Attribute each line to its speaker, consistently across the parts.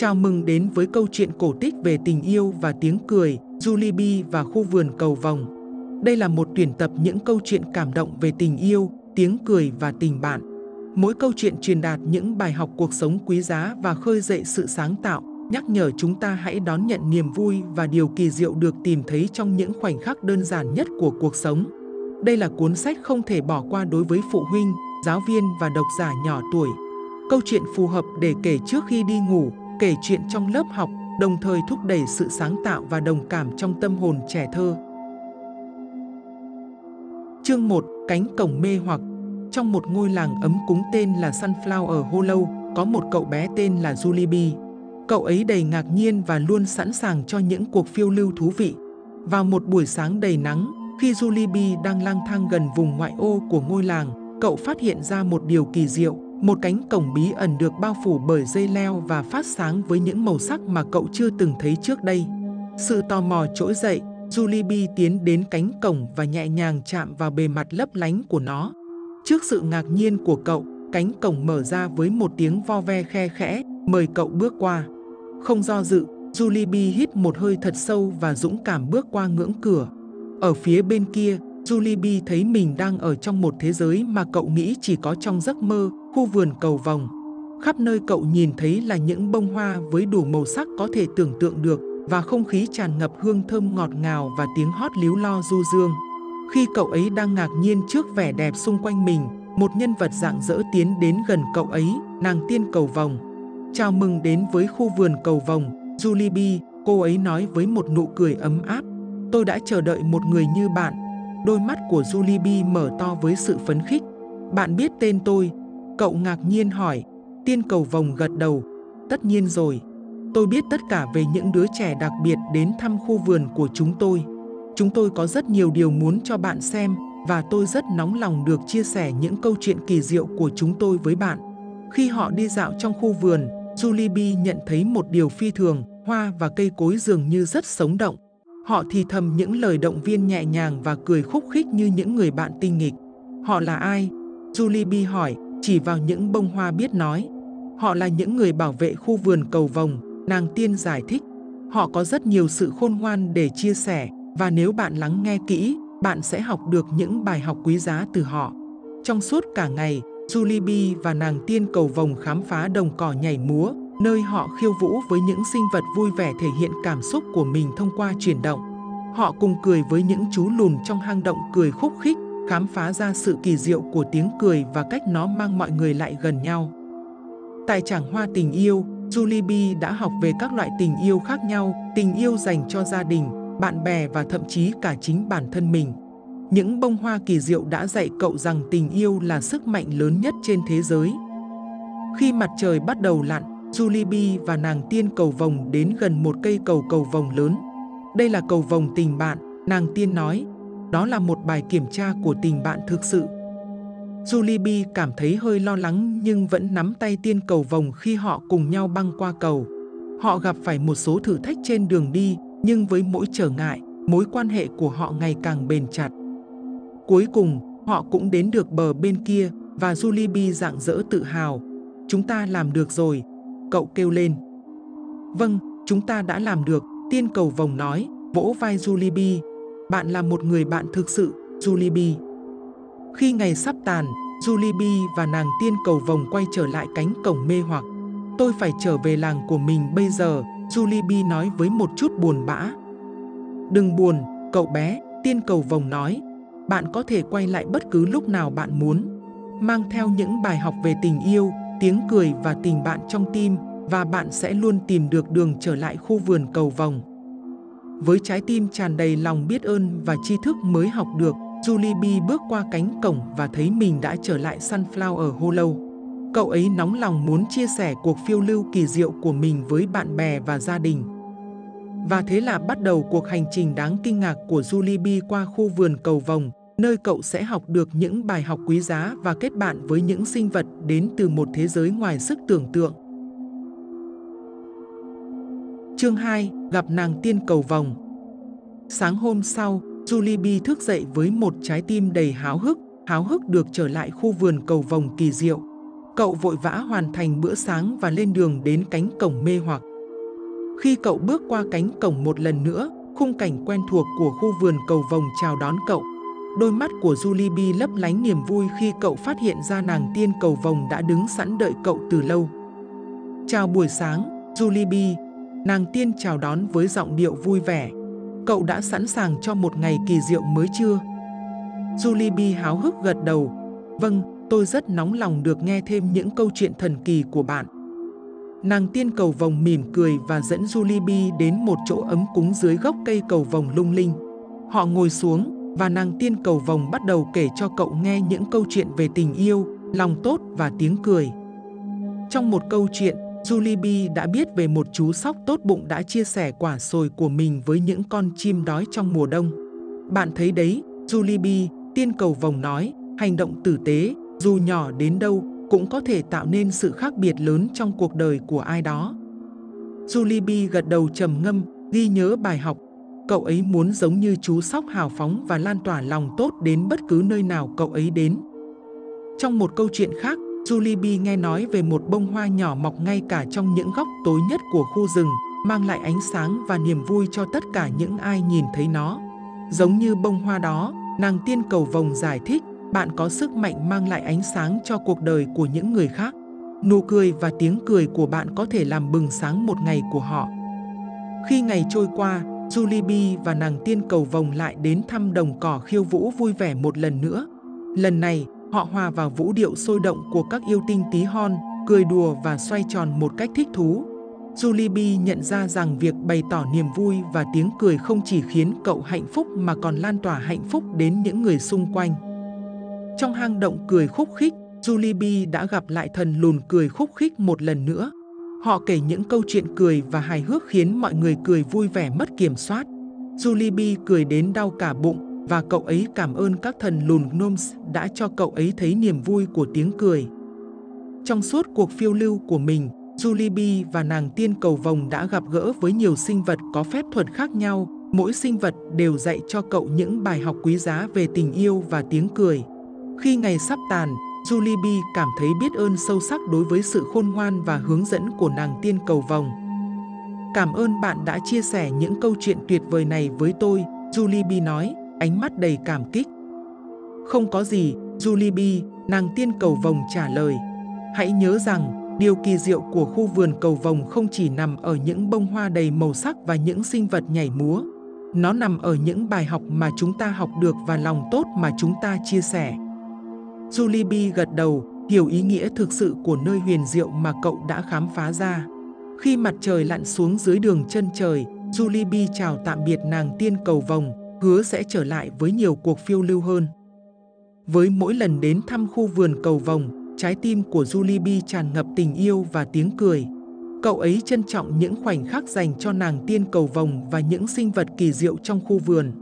Speaker 1: Chào mừng đến với câu chuyện cổ tích về tình yêu và tiếng cười, Julie B và khu vườn cầu vòng. Đây là một tuyển tập những câu chuyện cảm động về tình yêu, tiếng cười và tình bạn. Mỗi câu chuyện truyền đạt những bài học cuộc sống quý giá và khơi dậy sự sáng tạo, nhắc nhở chúng ta hãy đón nhận niềm vui và điều kỳ diệu được tìm thấy trong những khoảnh khắc đơn giản nhất của cuộc sống. Đây là cuốn sách không thể bỏ qua đối với phụ huynh, giáo viên và độc giả nhỏ tuổi. Câu chuyện phù hợp để kể trước khi đi ngủ, kể chuyện trong lớp học, đồng thời thúc đẩy sự sáng tạo và đồng cảm trong tâm hồn trẻ thơ. Chương 1: Cánh cổng mê hoặc Trong một ngôi làng ấm cúng tên là Sunflower Hollow, có một cậu bé tên là Julibi. Cậu ấy đầy ngạc nhiên và luôn sẵn sàng cho những cuộc phiêu lưu thú vị. Vào một buổi sáng đầy nắng, khi Julibi đang lang thang gần vùng ngoại ô của ngôi làng, cậu phát hiện ra một điều kỳ diệu. Một cánh cổng bí ẩn được bao phủ bởi dây leo và phát sáng với những màu sắc mà cậu chưa từng thấy trước đây. Sự tò mò trỗi dậy, Julie tiến đến cánh cổng và nhẹ nhàng chạm vào bề mặt lấp lánh của nó. Trước sự ngạc nhiên của cậu, cánh cổng mở ra với một tiếng vo ve khe khẽ, mời cậu bước qua. Không do dự, Julie hít một hơi thật sâu và dũng cảm bước qua ngưỡng cửa. Ở phía bên kia, Julie thấy mình đang ở trong một thế giới mà cậu nghĩ chỉ có trong giấc mơ, khu vườn cầu vòng. Khắp nơi cậu nhìn thấy là những bông hoa với đủ màu sắc có thể tưởng tượng được và không khí tràn ngập hương thơm ngọt ngào và tiếng hót líu lo du dương. Khi cậu ấy đang ngạc nhiên trước vẻ đẹp xung quanh mình, một nhân vật dạng dỡ tiến đến gần cậu ấy, nàng tiên cầu vòng. Chào mừng đến với khu vườn cầu vòng, Julie B, cô ấy nói với một nụ cười ấm áp. Tôi đã chờ đợi một người như bạn. Đôi mắt của Julie B mở to với sự phấn khích. Bạn biết tên tôi. Cậu ngạc nhiên hỏi. Tiên cầu vồng gật đầu. Tất nhiên rồi. Tôi biết tất cả về những đứa trẻ đặc biệt đến thăm khu vườn của chúng tôi. Chúng tôi có rất nhiều điều muốn cho bạn xem và tôi rất nóng lòng được chia sẻ những câu chuyện kỳ diệu của chúng tôi với bạn. Khi họ đi dạo trong khu vườn, Julie B nhận thấy một điều phi thường, hoa và cây cối dường như rất sống động. Họ thì thầm những lời động viên nhẹ nhàng và cười khúc khích như những người bạn tinh nghịch. Họ là ai? Julie B hỏi, chỉ vào những bông hoa biết nói. Họ là những người bảo vệ khu vườn cầu vồng, nàng tiên giải thích. Họ có rất nhiều sự khôn ngoan để chia sẻ, và nếu bạn lắng nghe kỹ, bạn sẽ học được những bài học quý giá từ họ. Trong suốt cả ngày, Julie và nàng tiên cầu vồng khám phá đồng cỏ nhảy múa, nơi họ khiêu vũ với những sinh vật vui vẻ thể hiện cảm xúc của mình thông qua chuyển động. Họ cùng cười với những chú lùn trong hang động cười khúc khích, khám phá ra sự kỳ diệu của tiếng cười và cách nó mang mọi người lại gần nhau. Tại trảng hoa tình yêu, Julie B đã học về các loại tình yêu khác nhau, tình yêu dành cho gia đình, bạn bè và thậm chí cả chính bản thân mình. Những bông hoa kỳ diệu đã dạy cậu rằng tình yêu là sức mạnh lớn nhất trên thế giới. Khi mặt trời bắt đầu lặn, Julie B và nàng tiên cầu vồng đến gần một cây cầu cầu vồng lớn. Đây là cầu vồng tình bạn, nàng tiên nói. Đó là một bài kiểm tra của tình bạn thực sự. Julie B cảm thấy hơi lo lắng nhưng vẫn nắm tay tiên cầu vồng khi họ cùng nhau băng qua cầu. Họ gặp phải một số thử thách trên đường đi, nhưng với mỗi trở ngại, mối quan hệ của họ ngày càng bền chặt. Cuối cùng, họ cũng đến được bờ bên kia và Julie B dạng dỡ tự hào. Chúng ta làm được rồi, cậu kêu lên. Vâng, chúng ta đã làm được, tiên cầu vồng nói, vỗ vai Julie B. Bạn là một người bạn thực sự, Julie B. Khi ngày sắp tàn, Julie B và nàng tiên cầu vồng quay trở lại cánh cổng mê hoặc. Tôi phải trở về làng của mình bây giờ, Julie B nói với một chút buồn bã. Đừng buồn, cậu bé, tiên cầu vồng nói. Bạn có thể quay lại bất cứ lúc nào bạn muốn. Mang theo những bài học về tình yêu, tiếng cười và tình bạn trong tim và bạn sẽ luôn tìm được đường trở lại khu vườn cầu vồng. Với trái tim tràn đầy lòng biết ơn và tri thức mới học được, Julie B bước qua cánh cổng và thấy mình đã trở lại Sunflower Hollow. Cậu ấy nóng lòng muốn chia sẻ cuộc phiêu lưu kỳ diệu của mình với bạn bè và gia đình. Và thế là bắt đầu cuộc hành trình đáng kinh ngạc của Julie B qua khu vườn cầu vồng, nơi cậu sẽ học được những bài học quý giá và kết bạn với những sinh vật đến từ một thế giới ngoài sức tưởng tượng. Chương 2. Gặp nàng tiên cầu vòng. Sáng hôm sau, Julie B thức dậy với một trái tim đầy háo hức, háo hức được trở lại khu vườn cầu vòng kỳ diệu. Cậu vội vã hoàn thành bữa sáng và lên đường đến cánh cổng mê hoặc. Khi cậu bước qua cánh cổng một lần nữa, khung cảnh quen thuộc của khu vườn cầu vồng chào đón cậu. Đôi mắt của Julie B lấp lánh niềm vui khi cậu phát hiện ra nàng tiên cầu vồng đã đứng sẵn đợi cậu từ lâu. Chào buổi sáng, Julie B. Nàng tiên chào đón với giọng điệu vui vẻ. Cậu đã sẵn sàng cho một ngày kỳ diệu mới chưa? Julie B háo hức gật đầu. Vâng, tôi rất nóng lòng được nghe thêm những câu chuyện thần kỳ của bạn. Nàng tiên cầu vồng mỉm cười và dẫn Julie B đến một chỗ ấm cúng dưới gốc cây cầu vồng lung linh. Họ ngồi xuống và nàng tiên cầu vồng bắt đầu kể cho cậu nghe những câu chuyện về tình yêu, lòng tốt và tiếng cười. Trong một câu chuyện, Julie đã biết về một chú sóc tốt bụng đã chia sẻ quả sồi của mình với những con chim đói trong mùa đông. Bạn thấy đấy, Julie tiên cầu vồng nói, hành động tử tế, dù nhỏ đến đâu, cũng có thể tạo nên sự khác biệt lớn trong cuộc đời của ai đó. Julie gật đầu trầm ngâm, ghi nhớ bài học. Cậu ấy muốn giống như chú sóc hào phóng và lan tỏa lòng tốt đến bất cứ nơi nào cậu ấy đến. Trong một câu chuyện khác, Julie nghe nói về một bông hoa nhỏ mọc ngay cả trong những góc tối nhất của khu rừng, mang lại ánh sáng và niềm vui cho tất cả những ai nhìn thấy nó. Giống như bông hoa đó, nàng tiên cầu vồng giải thích, bạn có sức mạnh mang lại ánh sáng cho cuộc đời của những người khác. Nụ cười và tiếng cười của bạn có thể làm bừng sáng một ngày của họ. Khi ngày trôi qua, Julie B và nàng tiên cầu vồng lại đến thăm đồng cỏ khiêu vũ vui vẻ một lần nữa. Lần này, họ hòa vào vũ điệu sôi động của các yêu tinh tí hon, cười đùa và xoay tròn một cách thích thú. Julie B nhận ra rằng việc bày tỏ niềm vui và tiếng cười không chỉ khiến cậu hạnh phúc mà còn lan tỏa hạnh phúc đến những người xung quanh. Trong hang động cười khúc khích, Julie B đã gặp lại thần lùn cười khúc khích một lần nữa. Họ kể những câu chuyện cười và hài hước khiến mọi người cười vui vẻ mất kiểm soát. Julie B cười đến đau cả bụng và cậu ấy cảm ơn các thần lùn gnomes đã cho cậu ấy thấy niềm vui của tiếng cười. Trong suốt cuộc phiêu lưu của mình, Julie và nàng tiên cầu vồng đã gặp gỡ với nhiều sinh vật có phép thuật khác nhau. Mỗi sinh vật đều dạy cho cậu những bài học quý giá về tình yêu và tiếng cười. Khi ngày sắp tàn, Julie cảm thấy biết ơn sâu sắc đối với sự khôn ngoan và hướng dẫn của nàng tiên cầu vồng. Cảm ơn bạn đã chia sẻ những câu chuyện tuyệt vời này với tôi, Julie nói, ánh mắt đầy cảm kích. Không có gì, Julibi, nàng tiên cầu vồng trả lời. Hãy nhớ rằng, điều kỳ diệu của khu vườn cầu vồng không chỉ nằm ở những bông hoa đầy màu sắc và những sinh vật nhảy múa. Nó nằm ở những bài học mà chúng ta học được và lòng tốt mà chúng ta chia sẻ. Julibi gật đầu, hiểu ý nghĩa thực sự của nơi huyền diệu mà cậu đã khám phá ra. Khi mặt trời lặn xuống dưới đường chân trời, Julibi chào tạm biệt nàng tiên cầu vồng, hứa sẽ trở lại với nhiều cuộc phiêu lưu hơn. Với mỗi lần đến thăm khu vườn cầu vồng, trái tim của Julie B tràn ngập tình yêu và tiếng cười. Cậu ấy trân trọng những khoảnh khắc dành cho nàng tiên cầu vồng và những sinh vật kỳ diệu trong khu vườn.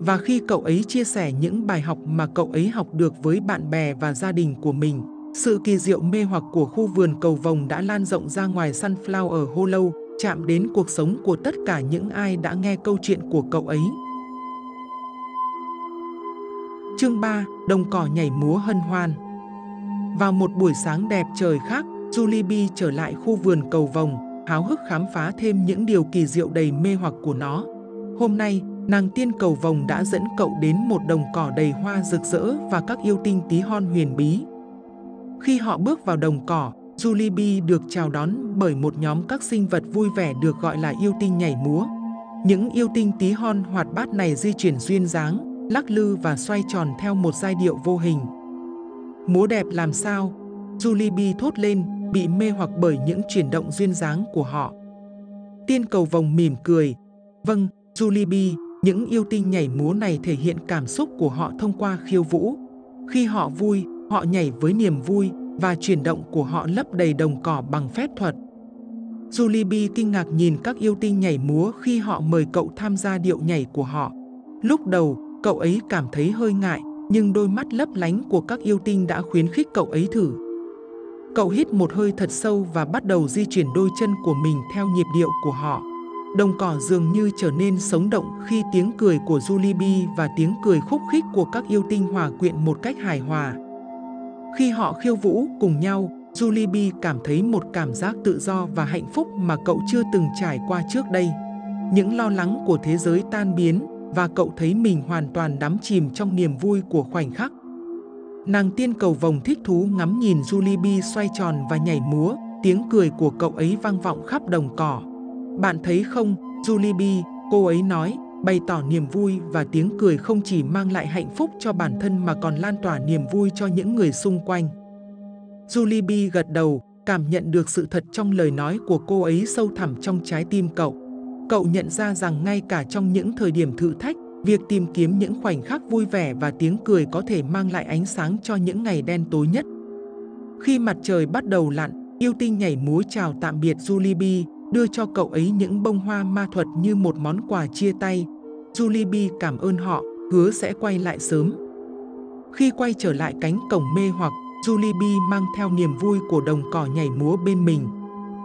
Speaker 1: Và khi cậu ấy chia sẻ những bài học mà cậu ấy học được với bạn bè và gia đình của mình, sự kỳ diệu mê hoặc của khu vườn cầu vồng đã lan rộng ra ngoài Sunflower Hollow, chạm đến cuộc sống của tất cả những ai đã nghe câu chuyện của cậu ấy. Chương 3. Đồng cỏ nhảy múa hân hoan Vào một buổi sáng đẹp trời khác, Julie B trở lại khu vườn cầu vồng, háo hức khám phá thêm những điều kỳ diệu đầy mê hoặc của nó. Hôm nay, nàng tiên cầu vồng đã dẫn cậu đến một đồng cỏ đầy hoa rực rỡ và các yêu tinh tí hon huyền bí. Khi họ bước vào đồng cỏ, Julie B được chào đón bởi một nhóm các sinh vật vui vẻ được gọi là yêu tinh nhảy múa. Những yêu tinh tí hon hoạt bát này di chuyển duyên dáng, lắc lư và xoay tròn theo một giai điệu vô hình. Múa đẹp làm sao? Julie B thốt lên, bị mê hoặc bởi những chuyển động duyên dáng của họ. Tiên cầu vồng mỉm cười. Vâng, Julie B, những yêu tinh nhảy múa này thể hiện cảm xúc của họ thông qua khiêu vũ. Khi họ vui, họ nhảy với niềm vui và chuyển động của họ lấp đầy đồng cỏ bằng phép thuật. Julie B kinh ngạc nhìn các yêu tinh nhảy múa khi họ mời cậu tham gia điệu nhảy của họ. Lúc đầu, cậu ấy cảm thấy hơi ngại, nhưng đôi mắt lấp lánh của các yêu tinh đã khuyến khích cậu ấy thử. Cậu hít một hơi thật sâu và bắt đầu di chuyển đôi chân của mình theo nhịp điệu của họ. Đồng cỏ dường như trở nên sống động khi tiếng cười của Julibi và tiếng cười khúc khích của các yêu tinh hòa quyện một cách hài hòa. Khi họ khiêu vũ cùng nhau, Julibi cảm thấy một cảm giác tự do và hạnh phúc mà cậu chưa từng trải qua trước đây. Những lo lắng của thế giới tan biến và cậu thấy mình hoàn toàn đắm chìm trong niềm vui của khoảnh khắc. Nàng tiên cầu vồng thích thú ngắm nhìn Julie xoay tròn và nhảy múa, tiếng cười của cậu ấy vang vọng khắp đồng cỏ. Bạn thấy không, Julie cô ấy nói, bày tỏ niềm vui và tiếng cười không chỉ mang lại hạnh phúc cho bản thân mà còn lan tỏa niềm vui cho những người xung quanh. Julie gật đầu, cảm nhận được sự thật trong lời nói của cô ấy sâu thẳm trong trái tim cậu. Cậu nhận ra rằng ngay cả trong những thời điểm thử thách, việc tìm kiếm những khoảnh khắc vui vẻ và tiếng cười có thể mang lại ánh sáng cho những ngày đen tối nhất. Khi mặt trời bắt đầu lặn, yêu tinh nhảy múa chào tạm biệt Julibi, đưa cho cậu ấy những bông hoa ma thuật như một món quà chia tay. Julibi cảm ơn họ, hứa sẽ quay lại sớm. Khi quay trở lại cánh cổng mê hoặc, Julibi mang theo niềm vui của đồng cỏ nhảy múa bên mình.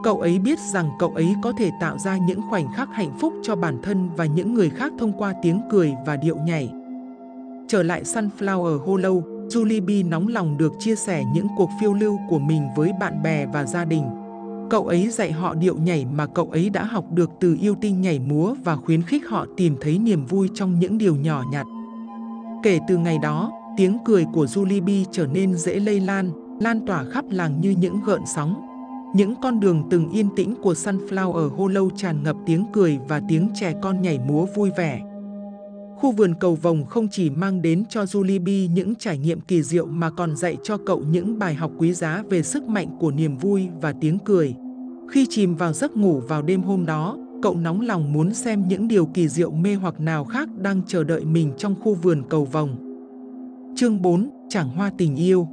Speaker 1: Cậu ấy biết rằng cậu ấy có thể tạo ra những khoảnh khắc hạnh phúc cho bản thân và những người khác thông qua tiếng cười và điệu nhảy. Trở lại Sunflower Hollow, Julie nóng lòng được chia sẻ những cuộc phiêu lưu của mình với bạn bè và gia đình. Cậu ấy dạy họ điệu nhảy mà cậu ấy đã học được từ yêu tinh nhảy múa và khuyến khích họ tìm thấy niềm vui trong những điều nhỏ nhặt. Kể từ ngày đó, tiếng cười của Julie trở nên dễ lây lan, lan tỏa khắp làng như những gợn sóng. Những con đường từng yên tĩnh của Sunflower Hollow tràn ngập tiếng cười và tiếng trẻ con nhảy múa vui vẻ. Khu vườn cầu vồng không chỉ mang đến cho Julie những trải nghiệm kỳ diệu mà còn dạy cho cậu những bài học quý giá về sức mạnh của niềm vui và tiếng cười. Khi chìm vào giấc ngủ vào đêm hôm đó, cậu nóng lòng muốn xem những điều kỳ diệu mê hoặc nào khác đang chờ đợi mình trong khu vườn cầu vồng. Chương 4. Chẳng hoa tình yêu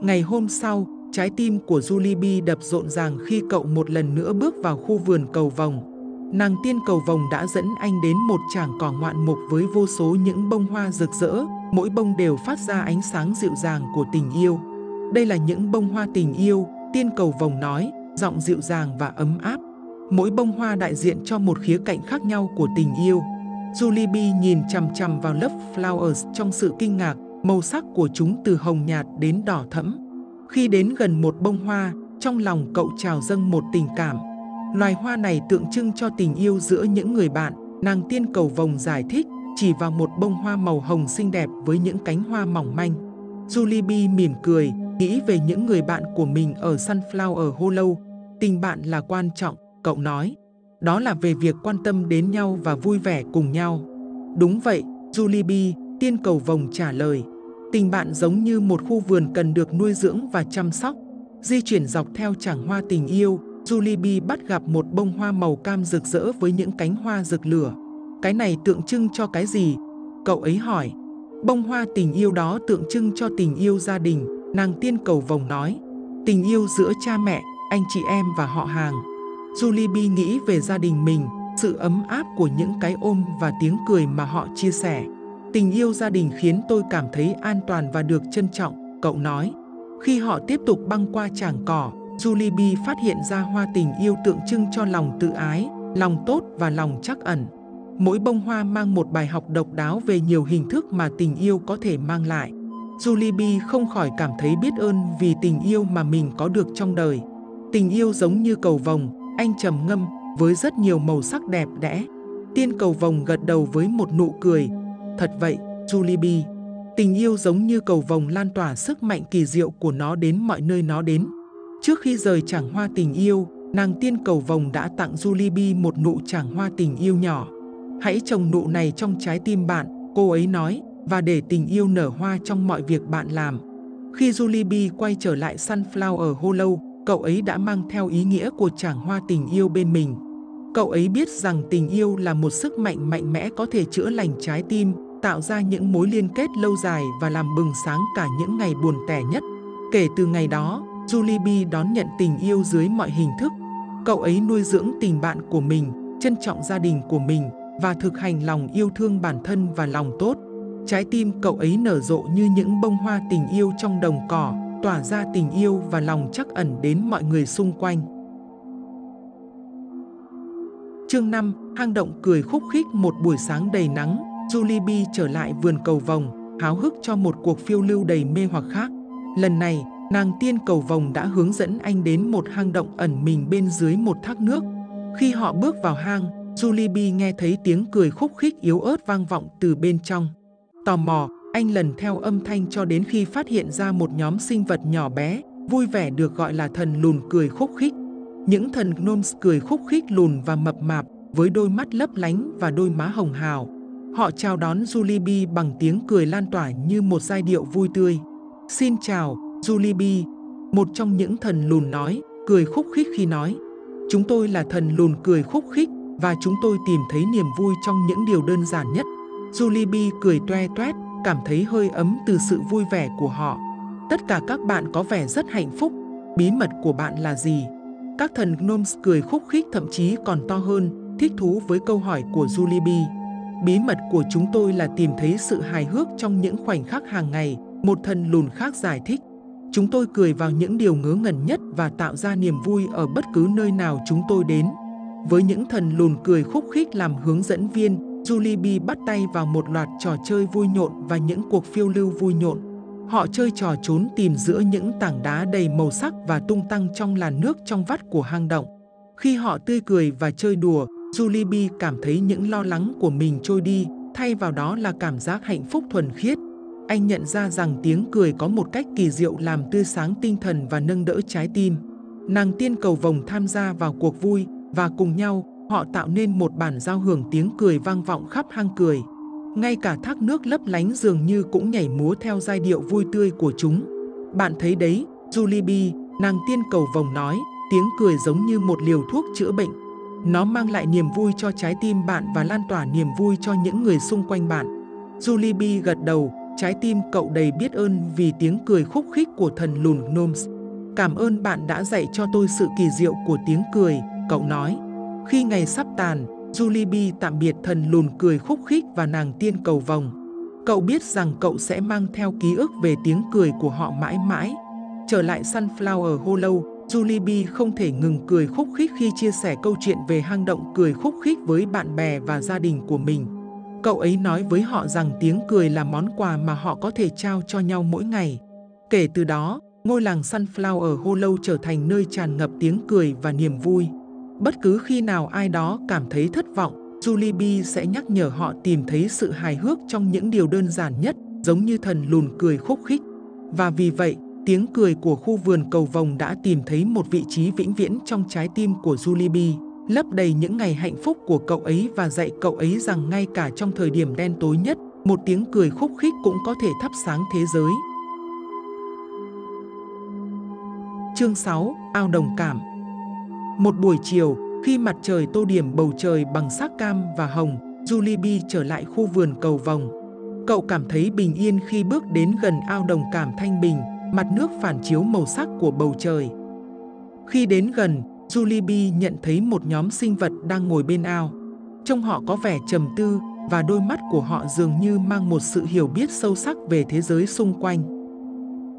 Speaker 1: Ngày hôm sau, trái tim của Julie đập rộn ràng khi cậu một lần nữa bước vào khu vườn cầu vồng. Nàng tiên cầu vồng đã dẫn anh đến một tràng cỏ ngoạn mục với vô số những bông hoa rực rỡ, mỗi bông đều phát ra ánh sáng dịu dàng của tình yêu. Đây là những bông hoa tình yêu, tiên cầu vồng nói, giọng dịu dàng và ấm áp. Mỗi bông hoa đại diện cho một khía cạnh khác nhau của tình yêu. Julie nhìn chằm chằm vào lớp flowers trong sự kinh ngạc, màu sắc của chúng từ hồng nhạt đến đỏ thẫm. Khi đến gần một bông hoa, trong lòng cậu trào dâng một tình cảm. Loài hoa này tượng trưng cho tình yêu giữa những người bạn, nàng tiên cầu vồng giải thích, chỉ vào một bông hoa màu hồng xinh đẹp với những cánh hoa mỏng manh. Julibi mỉm cười, nghĩ về những người bạn của mình ở Sunflower Hollow. Tình bạn là quan trọng, cậu nói. Đó là về việc quan tâm đến nhau và vui vẻ cùng nhau. Đúng vậy, Julibi, tiên cầu vồng trả lời. Tình bạn giống như một khu vườn cần được nuôi dưỡng và chăm sóc. Di chuyển dọc theo chảng hoa tình yêu, Julie bắt gặp một bông hoa màu cam rực rỡ với những cánh hoa rực lửa. Cái này tượng trưng cho cái gì? Cậu ấy hỏi. Bông hoa tình yêu đó tượng trưng cho tình yêu gia đình, nàng tiên cầu vồng nói. Tình yêu giữa cha mẹ, anh chị em và họ hàng. Julie nghĩ về gia đình mình, sự ấm áp của những cái ôm và tiếng cười mà họ chia sẻ. Tình yêu gia đình khiến tôi cảm thấy an toàn và được trân trọng, cậu nói. Khi họ tiếp tục băng qua tràng cỏ, Julie phát hiện ra hoa tình yêu tượng trưng cho lòng tự ái, lòng tốt và lòng chắc ẩn. Mỗi bông hoa mang một bài học độc đáo về nhiều hình thức mà tình yêu có thể mang lại. Julie không khỏi cảm thấy biết ơn vì tình yêu mà mình có được trong đời. Tình yêu giống như cầu vồng, anh trầm ngâm, với rất nhiều màu sắc đẹp đẽ. Tiên cầu vồng gật đầu với một nụ cười, Thật vậy, Julie tình yêu giống như cầu vồng lan tỏa sức mạnh kỳ diệu của nó đến mọi nơi nó đến. Trước khi rời chàng hoa tình yêu, nàng tiên cầu vồng đã tặng Julie một nụ chàng hoa tình yêu nhỏ. Hãy trồng nụ này trong trái tim bạn, cô ấy nói, và để tình yêu nở hoa trong mọi việc bạn làm. Khi Julie quay trở lại Sunflower Hollow, cậu ấy đã mang theo ý nghĩa của chàng hoa tình yêu bên mình. Cậu ấy biết rằng tình yêu là một sức mạnh mạnh mẽ có thể chữa lành trái tim, tạo ra những mối liên kết lâu dài và làm bừng sáng cả những ngày buồn tẻ nhất. Kể từ ngày đó, Julie đón nhận tình yêu dưới mọi hình thức. Cậu ấy nuôi dưỡng tình bạn của mình, trân trọng gia đình của mình và thực hành lòng yêu thương bản thân và lòng tốt. Trái tim cậu ấy nở rộ như những bông hoa tình yêu trong đồng cỏ, tỏa ra tình yêu và lòng chắc ẩn đến mọi người xung quanh. Chương 5, hang động cười khúc khích một buổi sáng đầy nắng, Julie trở lại vườn cầu vồng, háo hức cho một cuộc phiêu lưu đầy mê hoặc khác. Lần này, nàng tiên cầu vồng đã hướng dẫn anh đến một hang động ẩn mình bên dưới một thác nước. Khi họ bước vào hang, Julie nghe thấy tiếng cười khúc khích yếu ớt vang vọng từ bên trong. Tò mò, anh lần theo âm thanh cho đến khi phát hiện ra một nhóm sinh vật nhỏ bé, vui vẻ được gọi là thần lùn cười khúc khích. Những thần gnomes cười khúc khích lùn và mập mạp, với đôi mắt lấp lánh và đôi má hồng hào. Họ chào đón Julibi bằng tiếng cười lan tỏa như một giai điệu vui tươi. Xin chào, Julibi. một trong những thần lùn nói, cười khúc khích khi nói. Chúng tôi là thần lùn cười khúc khích và chúng tôi tìm thấy niềm vui trong những điều đơn giản nhất. Julibi cười toe toét, cảm thấy hơi ấm từ sự vui vẻ của họ. Tất cả các bạn có vẻ rất hạnh phúc. Bí mật của bạn là gì? Các thần gnomes cười khúc khích thậm chí còn to hơn, thích thú với câu hỏi của Julibi. Bí mật của chúng tôi là tìm thấy sự hài hước trong những khoảnh khắc hàng ngày, một thần lùn khác giải thích. Chúng tôi cười vào những điều ngớ ngẩn nhất và tạo ra niềm vui ở bất cứ nơi nào chúng tôi đến. Với những thần lùn cười khúc khích làm hướng dẫn viên, Julie bắt tay vào một loạt trò chơi vui nhộn và những cuộc phiêu lưu vui nhộn. Họ chơi trò trốn tìm giữa những tảng đá đầy màu sắc và tung tăng trong làn nước trong vắt của hang động. Khi họ tươi cười và chơi đùa, Julie cảm thấy những lo lắng của mình trôi đi, thay vào đó là cảm giác hạnh phúc thuần khiết. Anh nhận ra rằng tiếng cười có một cách kỳ diệu làm tươi sáng tinh thần và nâng đỡ trái tim. Nàng tiên cầu vồng tham gia vào cuộc vui và cùng nhau họ tạo nên một bản giao hưởng tiếng cười vang vọng khắp hang cười. Ngay cả thác nước lấp lánh dường như cũng nhảy múa theo giai điệu vui tươi của chúng. Bạn thấy đấy, Julie nàng tiên cầu vồng nói, tiếng cười giống như một liều thuốc chữa bệnh. Nó mang lại niềm vui cho trái tim bạn và lan tỏa niềm vui cho những người xung quanh bạn. Julie gật đầu, trái tim cậu đầy biết ơn vì tiếng cười khúc khích của thần lùn Gnomes. Cảm ơn bạn đã dạy cho tôi sự kỳ diệu của tiếng cười, cậu nói. Khi ngày sắp tàn, Julie tạm biệt thần lùn cười khúc khích và nàng tiên cầu vồng. Cậu biết rằng cậu sẽ mang theo ký ức về tiếng cười của họ mãi mãi. Trở lại Sunflower Hollow, Julie không thể ngừng cười khúc khích khi chia sẻ câu chuyện về hang động cười khúc khích với bạn bè và gia đình của mình. Cậu ấy nói với họ rằng tiếng cười là món quà mà họ có thể trao cho nhau mỗi ngày. Kể từ đó, ngôi làng Sunflower Hollow trở thành nơi tràn ngập tiếng cười và niềm vui. Bất cứ khi nào ai đó cảm thấy thất vọng, Julie sẽ nhắc nhở họ tìm thấy sự hài hước trong những điều đơn giản nhất, giống như thần lùn cười khúc khích. Và vì vậy, tiếng cười của khu vườn cầu vồng đã tìm thấy một vị trí vĩnh viễn trong trái tim của Julie lấp đầy những ngày hạnh phúc của cậu ấy và dạy cậu ấy rằng ngay cả trong thời điểm đen tối nhất, một tiếng cười khúc khích cũng có thể thắp sáng thế giới. Chương 6. Ao đồng cảm Một buổi chiều, khi mặt trời tô điểm bầu trời bằng sắc cam và hồng, Julie trở lại khu vườn cầu vồng. Cậu cảm thấy bình yên khi bước đến gần ao đồng cảm thanh bình, mặt nước phản chiếu màu sắc của bầu trời. Khi đến gần, Julie nhận thấy một nhóm sinh vật đang ngồi bên ao. Trông họ có vẻ trầm tư và đôi mắt của họ dường như mang một sự hiểu biết sâu sắc về thế giới xung quanh.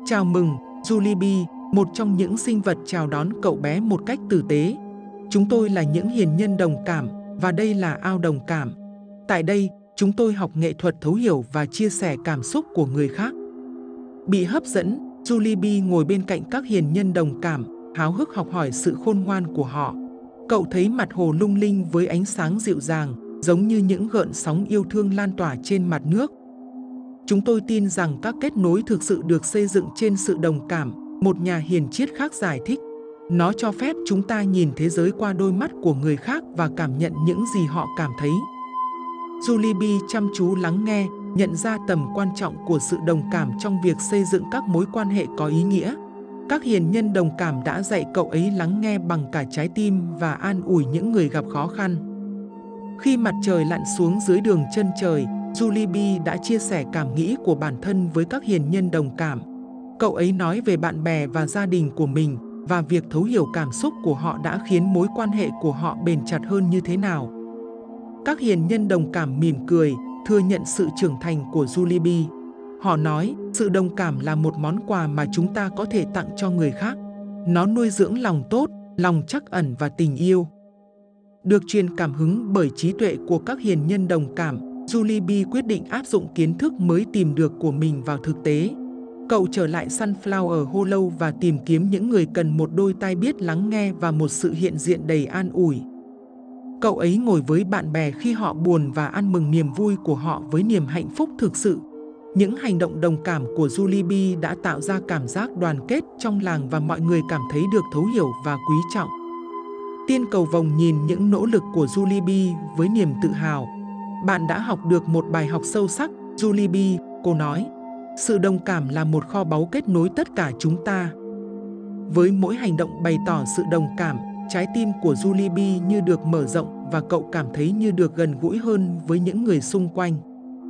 Speaker 1: Chào mừng, Julie một trong những sinh vật chào đón cậu bé một cách tử tế. Chúng tôi là những hiền nhân đồng cảm và đây là ao đồng cảm. Tại đây, chúng tôi học nghệ thuật thấu hiểu và chia sẻ cảm xúc của người khác. Bị hấp dẫn, Julie ngồi bên cạnh các hiền nhân đồng cảm, háo hức học hỏi sự khôn ngoan của họ. Cậu thấy mặt hồ lung linh với ánh sáng dịu dàng, giống như những gợn sóng yêu thương lan tỏa trên mặt nước. Chúng tôi tin rằng các kết nối thực sự được xây dựng trên sự đồng cảm, một nhà hiền triết khác giải thích. Nó cho phép chúng ta nhìn thế giới qua đôi mắt của người khác và cảm nhận những gì họ cảm thấy. Julie chăm chú lắng nghe, nhận ra tầm quan trọng của sự đồng cảm trong việc xây dựng các mối quan hệ có ý nghĩa. Các hiền nhân đồng cảm đã dạy cậu ấy lắng nghe bằng cả trái tim và an ủi những người gặp khó khăn. Khi mặt trời lặn xuống dưới đường chân trời, Julie đã chia sẻ cảm nghĩ của bản thân với các hiền nhân đồng cảm. Cậu ấy nói về bạn bè và gia đình của mình và việc thấu hiểu cảm xúc của họ đã khiến mối quan hệ của họ bền chặt hơn như thế nào. Các hiền nhân đồng cảm mỉm cười, thừa nhận sự trưởng thành của Julie Họ nói, sự đồng cảm là một món quà mà chúng ta có thể tặng cho người khác. Nó nuôi dưỡng lòng tốt, lòng chắc ẩn và tình yêu. Được truyền cảm hứng bởi trí tuệ của các hiền nhân đồng cảm, Julie B quyết định áp dụng kiến thức mới tìm được của mình vào thực tế. Cậu trở lại Sunflower Hollow và tìm kiếm những người cần một đôi tai biết lắng nghe và một sự hiện diện đầy an ủi. Cậu ấy ngồi với bạn bè khi họ buồn và ăn mừng niềm vui của họ với niềm hạnh phúc thực sự. Những hành động đồng cảm của Julie B đã tạo ra cảm giác đoàn kết trong làng và mọi người cảm thấy được thấu hiểu và quý trọng. Tiên cầu vồng nhìn những nỗ lực của Julie B với niềm tự hào. Bạn đã học được một bài học sâu sắc, Julie B, cô nói. Sự đồng cảm là một kho báu kết nối tất cả chúng ta. Với mỗi hành động bày tỏ sự đồng cảm, trái tim của Julie B như được mở rộng và cậu cảm thấy như được gần gũi hơn với những người xung quanh.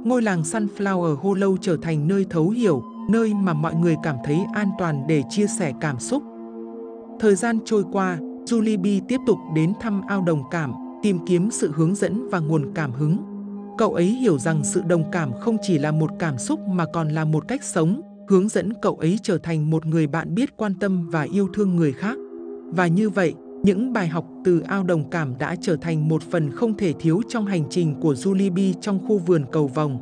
Speaker 1: Ngôi làng Sunflower Hollow trở thành nơi thấu hiểu, nơi mà mọi người cảm thấy an toàn để chia sẻ cảm xúc. Thời gian trôi qua, Julie B tiếp tục đến thăm ao đồng cảm, tìm kiếm sự hướng dẫn và nguồn cảm hứng. Cậu ấy hiểu rằng sự đồng cảm không chỉ là một cảm xúc mà còn là một cách sống, hướng dẫn cậu ấy trở thành một người bạn biết quan tâm và yêu thương người khác. Và như vậy, những bài học từ ao đồng cảm đã trở thành một phần không thể thiếu trong hành trình của Julie B trong khu vườn cầu vòng.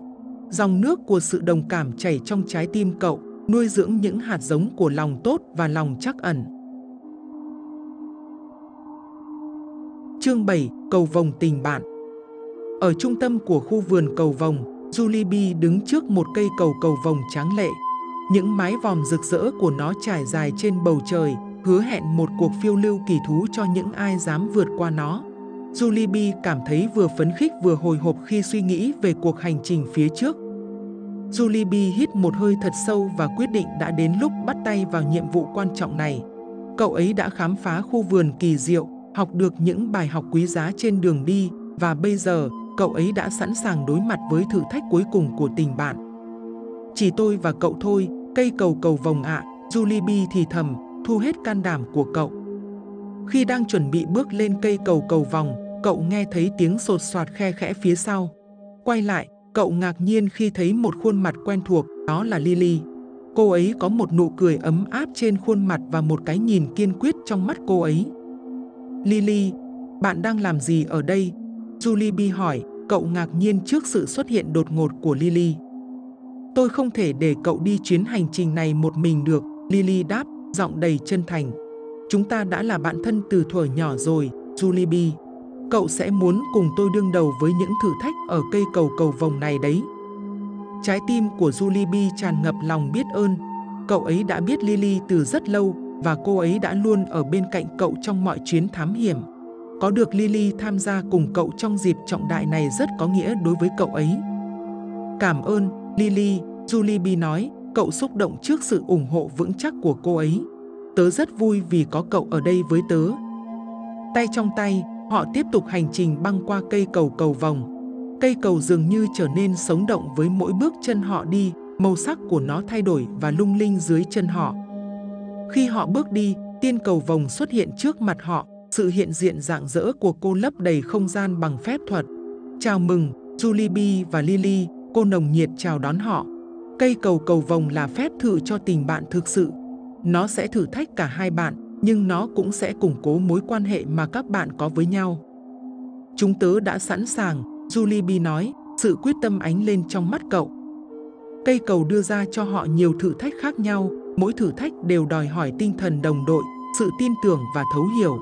Speaker 1: Dòng nước của sự đồng cảm chảy trong trái tim cậu, nuôi dưỡng những hạt giống của lòng tốt và lòng trắc ẩn. Chương 7 Cầu vòng tình bạn Ở trung tâm của khu vườn cầu vòng, Julie B đứng trước một cây cầu cầu vòng tráng lệ. Những mái vòm rực rỡ của nó trải dài trên bầu trời, hứa hẹn một cuộc phiêu lưu kỳ thú cho những ai dám vượt qua nó. Julibi cảm thấy vừa phấn khích vừa hồi hộp khi suy nghĩ về cuộc hành trình phía trước. Julibi hít một hơi thật sâu và quyết định đã đến lúc bắt tay vào nhiệm vụ quan trọng này. Cậu ấy đã khám phá khu vườn kỳ diệu, học được những bài học quý giá trên đường đi và bây giờ cậu ấy đã sẵn sàng đối mặt với thử thách cuối cùng của tình bạn. Chỉ tôi và cậu thôi, cây cầu cầu vồng ạ, à, Julibi thì thầm, thu hết can đảm của cậu. Khi đang chuẩn bị bước lên cây cầu cầu vòng, cậu nghe thấy tiếng sột soạt khe khẽ phía sau. Quay lại, cậu ngạc nhiên khi thấy một khuôn mặt quen thuộc, đó là Lily. Cô ấy có một nụ cười ấm áp trên khuôn mặt và một cái nhìn kiên quyết trong mắt cô ấy. Lily, bạn đang làm gì ở đây? Julie B hỏi, cậu ngạc nhiên trước sự xuất hiện đột ngột của Lily. Tôi không thể để cậu đi chuyến hành trình này một mình được, Lily đáp, giọng đầy chân thành. Chúng ta đã là bạn thân từ thuở nhỏ rồi, Julie B. Cậu sẽ muốn cùng tôi đương đầu với những thử thách ở cây cầu cầu vồng này đấy. Trái tim của Julie B tràn ngập lòng biết ơn. Cậu ấy đã biết Lily từ rất lâu và cô ấy đã luôn ở bên cạnh cậu trong mọi chuyến thám hiểm. Có được Lily tham gia cùng cậu trong dịp trọng đại này rất có nghĩa đối với cậu ấy. Cảm ơn, Lily, Julie B nói, cậu xúc động trước sự ủng hộ vững chắc của cô ấy. Tớ rất vui vì có cậu ở đây với tớ. Tay trong tay, họ tiếp tục hành trình băng qua cây cầu cầu vòng. Cây cầu dường như trở nên sống động với mỗi bước chân họ đi, màu sắc của nó thay đổi và lung linh dưới chân họ. Khi họ bước đi, tiên cầu vòng xuất hiện trước mặt họ, sự hiện diện rạng rỡ của cô lấp đầy không gian bằng phép thuật. Chào mừng, Julie B và Lily, cô nồng nhiệt chào đón họ. Cây cầu cầu vồng là phép thử cho tình bạn thực sự. Nó sẽ thử thách cả hai bạn, nhưng nó cũng sẽ củng cố mối quan hệ mà các bạn có với nhau. Chúng tớ đã sẵn sàng, Julie B nói, sự quyết tâm ánh lên trong mắt cậu. Cây cầu đưa ra cho họ nhiều thử thách khác nhau, mỗi thử thách đều đòi hỏi tinh thần đồng đội, sự tin tưởng và thấu hiểu.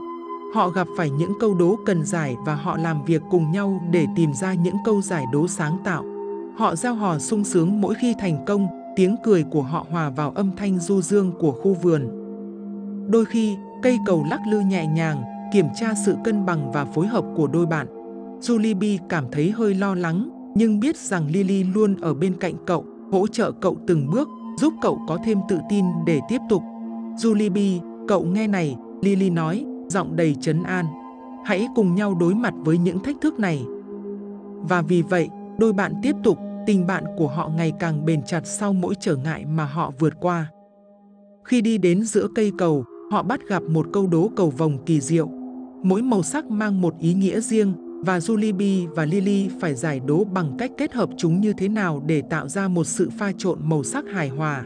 Speaker 1: Họ gặp phải những câu đố cần giải và họ làm việc cùng nhau để tìm ra những câu giải đố sáng tạo. Họ giao hò sung sướng mỗi khi thành công, tiếng cười của họ hòa vào âm thanh du dương của khu vườn. Đôi khi, cây cầu lắc lư nhẹ nhàng, kiểm tra sự cân bằng và phối hợp của đôi bạn. Julie B cảm thấy hơi lo lắng, nhưng biết rằng Lily luôn ở bên cạnh cậu, hỗ trợ cậu từng bước, giúp cậu có thêm tự tin để tiếp tục. Julie B, cậu nghe này, Lily nói, giọng đầy trấn an. Hãy cùng nhau đối mặt với những thách thức này. Và vì vậy, đôi bạn tiếp tục, tình bạn của họ ngày càng bền chặt sau mỗi trở ngại mà họ vượt qua. Khi đi đến giữa cây cầu, họ bắt gặp một câu đố cầu vồng kỳ diệu. Mỗi màu sắc mang một ý nghĩa riêng và Julie và Lily phải giải đố bằng cách kết hợp chúng như thế nào để tạo ra một sự pha trộn màu sắc hài hòa.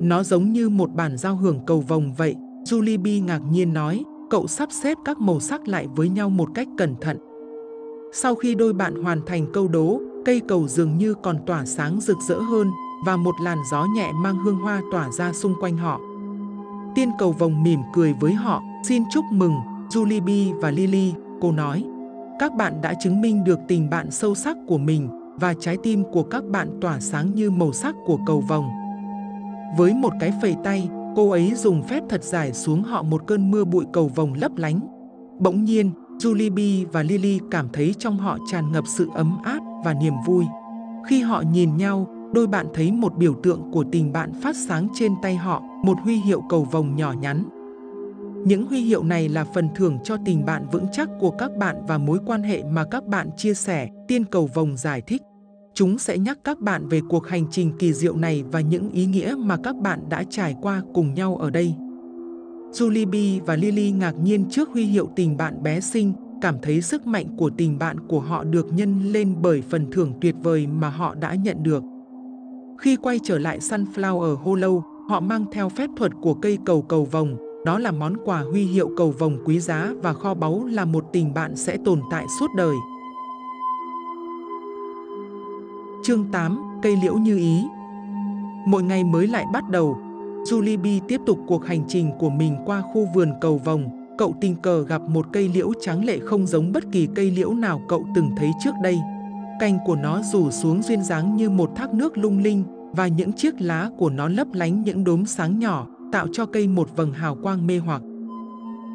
Speaker 1: Nó giống như một bản giao hưởng cầu vồng vậy, Julie ngạc nhiên nói, cậu sắp xếp các màu sắc lại với nhau một cách cẩn thận. Sau khi đôi bạn hoàn thành câu đố, cây cầu dường như còn tỏa sáng rực rỡ hơn và một làn gió nhẹ mang hương hoa tỏa ra xung quanh họ. Tiên cầu vồng mỉm cười với họ, xin chúc mừng, Julie và Lily, cô nói. Các bạn đã chứng minh được tình bạn sâu sắc của mình và trái tim của các bạn tỏa sáng như màu sắc của cầu vồng. Với một cái phẩy tay, cô ấy dùng phép thật dài xuống họ một cơn mưa bụi cầu vồng lấp lánh. Bỗng nhiên, Julie và Lily cảm thấy trong họ tràn ngập sự ấm áp và niềm vui. Khi họ nhìn nhau, đôi bạn thấy một biểu tượng của tình bạn phát sáng trên tay họ, một huy hiệu cầu vồng nhỏ nhắn. Những huy hiệu này là phần thưởng cho tình bạn vững chắc của các bạn và mối quan hệ mà các bạn chia sẻ, tiên cầu vồng giải thích. Chúng sẽ nhắc các bạn về cuộc hành trình kỳ diệu này và những ý nghĩa mà các bạn đã trải qua cùng nhau ở đây. Julie B và Lily ngạc nhiên trước huy hiệu tình bạn bé xinh, cảm thấy sức mạnh của tình bạn của họ được nhân lên bởi phần thưởng tuyệt vời mà họ đã nhận được. Khi quay trở lại Sunflower Hollow, họ mang theo phép thuật của cây cầu cầu vồng, đó là món quà huy hiệu cầu vồng quý giá và kho báu là một tình bạn sẽ tồn tại suốt đời. Chương 8 Cây liễu như ý Mỗi ngày mới lại bắt đầu, Julie B tiếp tục cuộc hành trình của mình qua khu vườn cầu vồng. Cậu tình cờ gặp một cây liễu trắng lệ không giống bất kỳ cây liễu nào cậu từng thấy trước đây. Cành của nó rủ xuống duyên dáng như một thác nước lung linh và những chiếc lá của nó lấp lánh những đốm sáng nhỏ, tạo cho cây một vầng hào quang mê hoặc.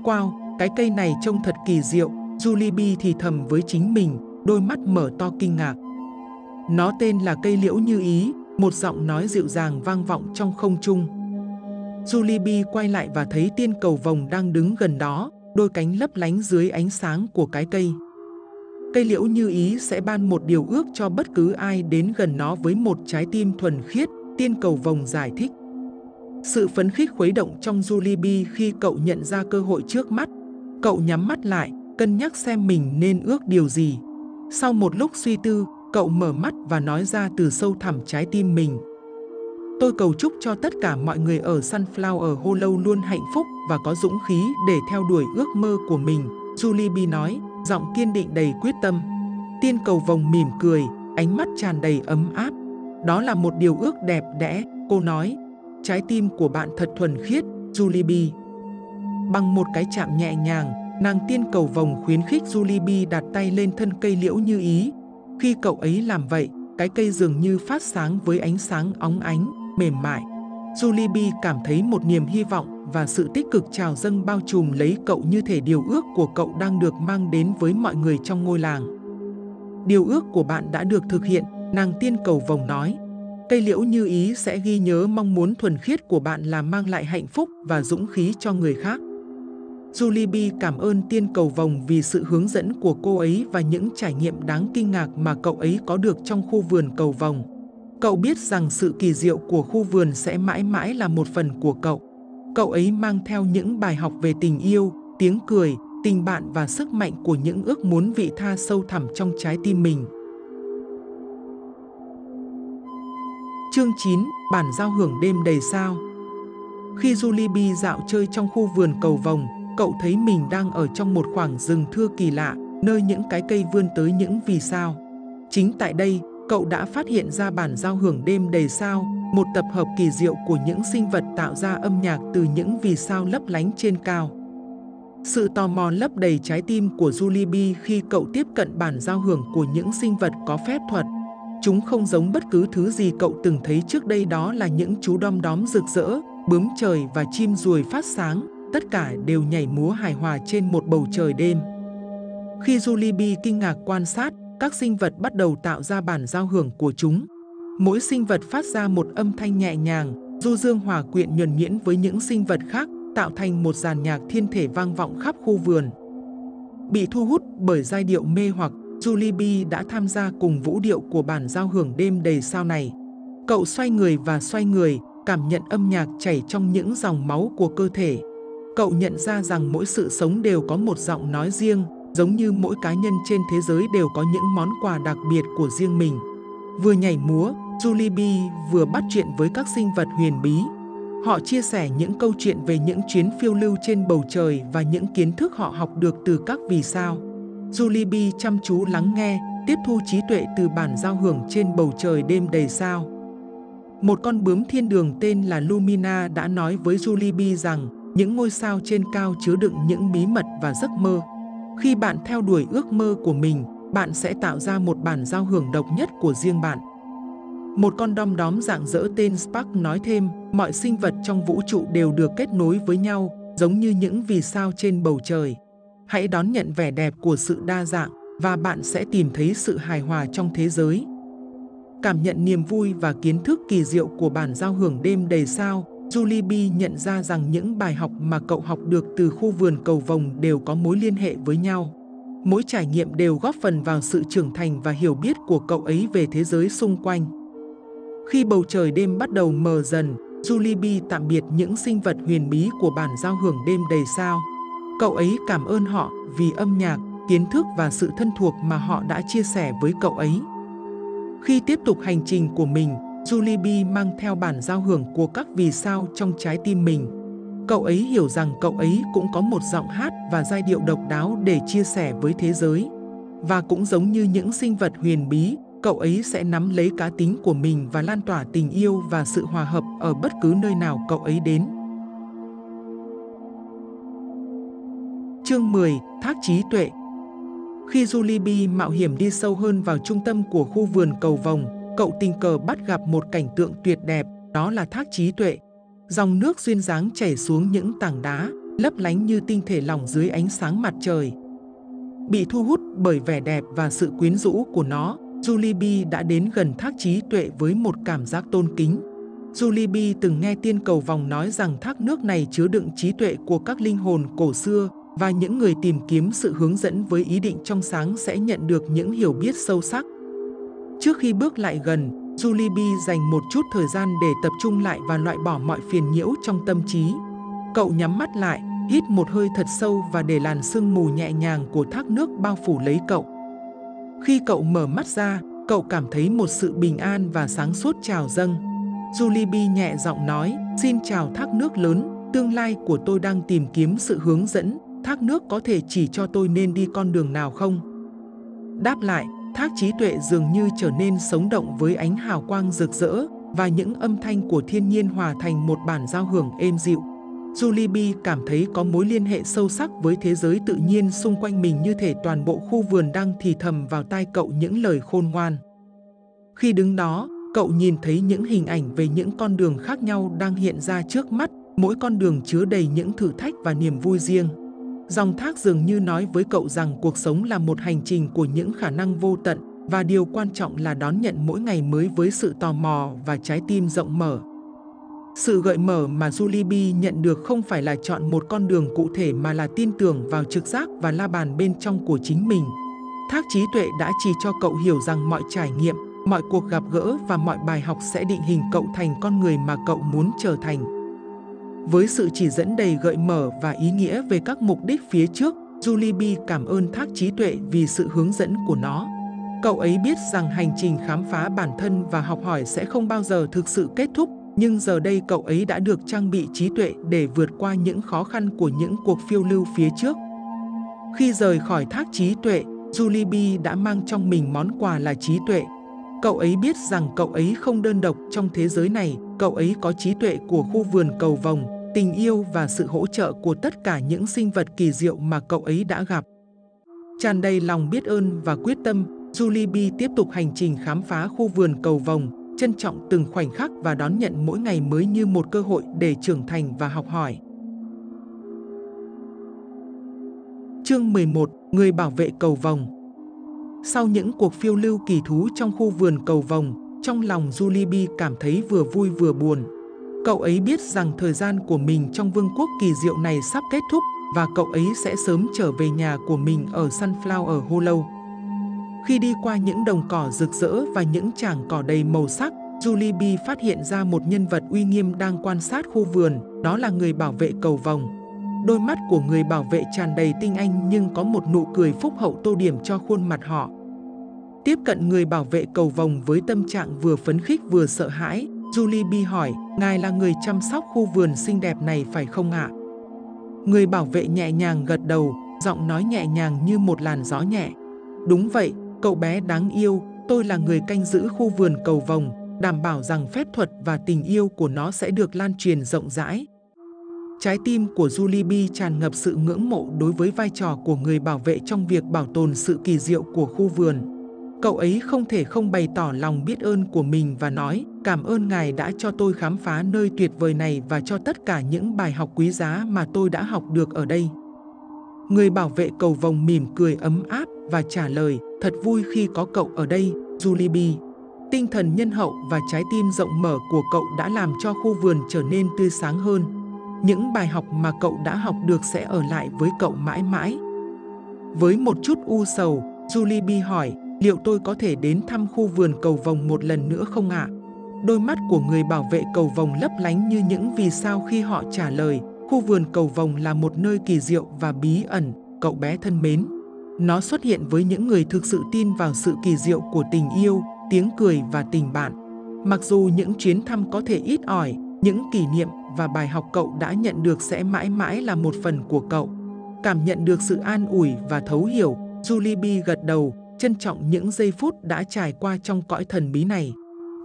Speaker 1: Wow, cái cây này trông thật kỳ diệu, Julie B thì thầm với chính mình, đôi mắt mở to kinh ngạc. Nó tên là cây liễu như ý, một giọng nói dịu dàng vang vọng trong không trung. Julibi quay lại và thấy tiên cầu vồng đang đứng gần đó, đôi cánh lấp lánh dưới ánh sáng của cái cây. Cây liễu như ý sẽ ban một điều ước cho bất cứ ai đến gần nó với một trái tim thuần khiết, tiên cầu vồng giải thích. Sự phấn khích khuấy động trong Julibi khi cậu nhận ra cơ hội trước mắt. Cậu nhắm mắt lại, cân nhắc xem mình nên ước điều gì. Sau một lúc suy tư, cậu mở mắt và nói ra từ sâu thẳm trái tim mình. Tôi cầu chúc cho tất cả mọi người ở Sunflower Hollow luôn hạnh phúc và có dũng khí để theo đuổi ước mơ của mình, Julie B nói, giọng kiên định đầy quyết tâm. Tiên cầu vồng mỉm cười, ánh mắt tràn đầy ấm áp. Đó là một điều ước đẹp đẽ, cô nói. Trái tim của bạn thật thuần khiết, Julie B. Bằng một cái chạm nhẹ nhàng, nàng tiên cầu vồng khuyến khích Julie B đặt tay lên thân cây liễu như ý. Khi cậu ấy làm vậy, cái cây dường như phát sáng với ánh sáng óng ánh, mềm mại. Julibi cảm thấy một niềm hy vọng và sự tích cực trào dâng bao trùm lấy cậu như thể điều ước của cậu đang được mang đến với mọi người trong ngôi làng. Điều ước của bạn đã được thực hiện, nàng tiên cầu vồng nói. Cây liễu như ý sẽ ghi nhớ mong muốn thuần khiết của bạn là mang lại hạnh phúc và dũng khí cho người khác. Julibi cảm ơn tiên cầu vồng vì sự hướng dẫn của cô ấy và những trải nghiệm đáng kinh ngạc mà cậu ấy có được trong khu vườn cầu vồng. Cậu biết rằng sự kỳ diệu của khu vườn sẽ mãi mãi là một phần của cậu. Cậu ấy mang theo những bài học về tình yêu, tiếng cười, tình bạn và sức mạnh của những ước muốn vị tha sâu thẳm trong trái tim mình. Chương 9 Bản giao hưởng đêm đầy sao Khi Julibi dạo chơi trong khu vườn cầu vồng, cậu thấy mình đang ở trong một khoảng rừng thưa kỳ lạ, nơi những cái cây vươn tới những vì sao. Chính tại đây, cậu đã phát hiện ra bản giao hưởng đêm đầy sao, một tập hợp kỳ diệu của những sinh vật tạo ra âm nhạc từ những vì sao lấp lánh trên cao. Sự tò mò lấp đầy trái tim của Julie B khi cậu tiếp cận bản giao hưởng của những sinh vật có phép thuật. Chúng không giống bất cứ thứ gì cậu từng thấy trước đây đó là những chú đom đóm rực rỡ, bướm trời và chim ruồi phát sáng, tất cả đều nhảy múa hài hòa trên một bầu trời đêm. Khi Julie B kinh ngạc quan sát, các sinh vật bắt đầu tạo ra bản giao hưởng của chúng. Mỗi sinh vật phát ra một âm thanh nhẹ nhàng, du dương hòa quyện nhuần nhuyễn với những sinh vật khác, tạo thành một dàn nhạc thiên thể vang vọng khắp khu vườn. Bị thu hút bởi giai điệu mê hoặc, Julie B đã tham gia cùng vũ điệu của bản giao hưởng đêm đầy sao này. Cậu xoay người và xoay người, cảm nhận âm nhạc chảy trong những dòng máu của cơ thể. Cậu nhận ra rằng mỗi sự sống đều có một giọng nói riêng, giống như mỗi cá nhân trên thế giới đều có những món quà đặc biệt của riêng mình. Vừa nhảy múa, Julie B vừa bắt chuyện với các sinh vật huyền bí. Họ chia sẻ những câu chuyện về những chuyến phiêu lưu trên bầu trời và những kiến thức họ học được từ các vì sao. Julie B chăm chú lắng nghe, tiếp thu trí tuệ từ bản giao hưởng trên bầu trời đêm đầy sao. Một con bướm thiên đường tên là Lumina đã nói với Julie rằng những ngôi sao trên cao chứa đựng những bí mật và giấc mơ. Khi bạn theo đuổi ước mơ của mình, bạn sẽ tạo ra một bản giao hưởng độc nhất của riêng bạn. Một con đom đóm dạng dỡ tên Spark nói thêm, mọi sinh vật trong vũ trụ đều được kết nối với nhau, giống như những vì sao trên bầu trời. Hãy đón nhận vẻ đẹp của sự đa dạng và bạn sẽ tìm thấy sự hài hòa trong thế giới. Cảm nhận niềm vui và kiến thức kỳ diệu của bản giao hưởng đêm đầy sao, Julie B nhận ra rằng những bài học mà cậu học được từ khu vườn cầu vồng đều có mối liên hệ với nhau. Mỗi trải nghiệm đều góp phần vào sự trưởng thành và hiểu biết của cậu ấy về thế giới xung quanh. Khi bầu trời đêm bắt đầu mờ dần, Julie B tạm biệt những sinh vật huyền bí của bản giao hưởng đêm đầy sao. Cậu ấy cảm ơn họ vì âm nhạc, kiến thức và sự thân thuộc mà họ đã chia sẻ với cậu ấy. Khi tiếp tục hành trình của mình, Julie B mang theo bản giao hưởng của các vì sao trong trái tim mình. Cậu ấy hiểu rằng cậu ấy cũng có một giọng hát và giai điệu độc đáo để chia sẻ với thế giới. Và cũng giống như những sinh vật huyền bí, cậu ấy sẽ nắm lấy cá tính của mình và lan tỏa tình yêu và sự hòa hợp ở bất cứ nơi nào cậu ấy đến. Chương 10. Thác trí tuệ Khi Julie B mạo hiểm đi sâu hơn vào trung tâm của khu vườn cầu vồng, cậu tình cờ bắt gặp một cảnh tượng tuyệt đẹp, đó là thác trí tuệ. Dòng nước duyên dáng chảy xuống những tảng đá, lấp lánh như tinh thể lỏng dưới ánh sáng mặt trời. Bị thu hút bởi vẻ đẹp và sự quyến rũ của nó, Julie đã đến gần thác trí tuệ với một cảm giác tôn kính. Julie từng nghe tiên cầu vòng nói rằng thác nước này chứa đựng trí tuệ của các linh hồn cổ xưa và những người tìm kiếm sự hướng dẫn với ý định trong sáng sẽ nhận được những hiểu biết sâu sắc. Trước khi bước lại gần, Julie B dành một chút thời gian để tập trung lại và loại bỏ mọi phiền nhiễu trong tâm trí. Cậu nhắm mắt lại, hít một hơi thật sâu và để làn sương mù nhẹ nhàng của thác nước bao phủ lấy cậu. Khi cậu mở mắt ra, cậu cảm thấy một sự bình an và sáng suốt trào dâng. Julie B nhẹ giọng nói, xin chào thác nước lớn, tương lai của tôi đang tìm kiếm sự hướng dẫn, thác nước có thể chỉ cho tôi nên đi con đường nào không? Đáp lại, thác trí tuệ dường như trở nên sống động với ánh hào quang rực rỡ và những âm thanh của thiên nhiên hòa thành một bản giao hưởng êm dịu. Julie B cảm thấy có mối liên hệ sâu sắc với thế giới tự nhiên xung quanh mình như thể toàn bộ khu vườn đang thì thầm vào tai cậu những lời khôn ngoan. Khi đứng đó, cậu nhìn thấy những hình ảnh về những con đường khác nhau đang hiện ra trước mắt, mỗi con đường chứa đầy những thử thách và niềm vui riêng. Dòng thác dường như nói với cậu rằng cuộc sống là một hành trình của những khả năng vô tận và điều quan trọng là đón nhận mỗi ngày mới với sự tò mò và trái tim rộng mở. Sự gợi mở mà Julibi nhận được không phải là chọn một con đường cụ thể mà là tin tưởng vào trực giác và la bàn bên trong của chính mình. Thác trí tuệ đã chỉ cho cậu hiểu rằng mọi trải nghiệm, mọi cuộc gặp gỡ và mọi bài học sẽ định hình cậu thành con người mà cậu muốn trở thành. Với sự chỉ dẫn đầy gợi mở và ý nghĩa về các mục đích phía trước, Julie B cảm ơn thác trí tuệ vì sự hướng dẫn của nó. Cậu ấy biết rằng hành trình khám phá bản thân và học hỏi sẽ không bao giờ thực sự kết thúc, nhưng giờ đây cậu ấy đã được trang bị trí tuệ để vượt qua những khó khăn của những cuộc phiêu lưu phía trước. Khi rời khỏi thác trí tuệ, Julie B đã mang trong mình món quà là trí tuệ. Cậu ấy biết rằng cậu ấy không đơn độc trong thế giới này, cậu ấy có trí tuệ của khu vườn cầu vồng, tình yêu và sự hỗ trợ của tất cả những sinh vật kỳ diệu mà cậu ấy đã gặp. Tràn đầy lòng biết ơn và quyết tâm, Julie B tiếp tục hành trình khám phá khu vườn cầu vồng, trân trọng từng khoảnh khắc và đón nhận mỗi ngày mới như một cơ hội để trưởng thành và học hỏi. Chương 11. Người bảo vệ cầu vồng Sau những cuộc phiêu lưu kỳ thú trong khu vườn cầu vồng, trong lòng Julie B cảm thấy vừa vui vừa buồn. Cậu ấy biết rằng thời gian của mình trong vương quốc kỳ diệu này sắp kết thúc và cậu ấy sẽ sớm trở về nhà của mình ở Sunflower Hollow. Khi đi qua những đồng cỏ rực rỡ và những tràng cỏ đầy màu sắc, Julie B phát hiện ra một nhân vật uy nghiêm đang quan sát khu vườn, đó là người bảo vệ cầu vòng. Đôi mắt của người bảo vệ tràn đầy tinh anh nhưng có một nụ cười phúc hậu tô điểm cho khuôn mặt họ. Tiếp cận người bảo vệ cầu vòng với tâm trạng vừa phấn khích vừa sợ hãi, Julie B hỏi, ngài là người chăm sóc khu vườn xinh đẹp này phải không ạ? Người bảo vệ nhẹ nhàng gật đầu, giọng nói nhẹ nhàng như một làn gió nhẹ. Đúng vậy, cậu bé đáng yêu, tôi là người canh giữ khu vườn cầu vồng, đảm bảo rằng phép thuật và tình yêu của nó sẽ được lan truyền rộng rãi. Trái tim của Julie B tràn ngập sự ngưỡng mộ đối với vai trò của người bảo vệ trong việc bảo tồn sự kỳ diệu của khu vườn. Cậu ấy không thể không bày tỏ lòng biết ơn của mình và nói cảm ơn Ngài đã cho tôi khám phá nơi tuyệt vời này và cho tất cả những bài học quý giá mà tôi đã học được ở đây. Người bảo vệ cầu vồng mỉm cười ấm áp và trả lời thật vui khi có cậu ở đây, Julie Tinh thần nhân hậu và trái tim rộng mở của cậu đã làm cho khu vườn trở nên tươi sáng hơn. Những bài học mà cậu đã học được sẽ ở lại với cậu mãi mãi. Với một chút u sầu, Julie hỏi liệu tôi có thể đến thăm khu vườn cầu vồng một lần nữa không ạ? Đôi mắt của người bảo vệ cầu vồng lấp lánh như những vì sao khi họ trả lời khu vườn cầu vồng là một nơi kỳ diệu và bí ẩn, cậu bé thân mến. Nó xuất hiện với những người thực sự tin vào sự kỳ diệu của tình yêu, tiếng cười và tình bạn. Mặc dù những chuyến thăm có thể ít ỏi, những kỷ niệm và bài học cậu đã nhận được sẽ mãi mãi là một phần của cậu. Cảm nhận được sự an ủi và thấu hiểu, Julie B gật đầu, trân trọng những giây phút đã trải qua trong cõi thần bí này.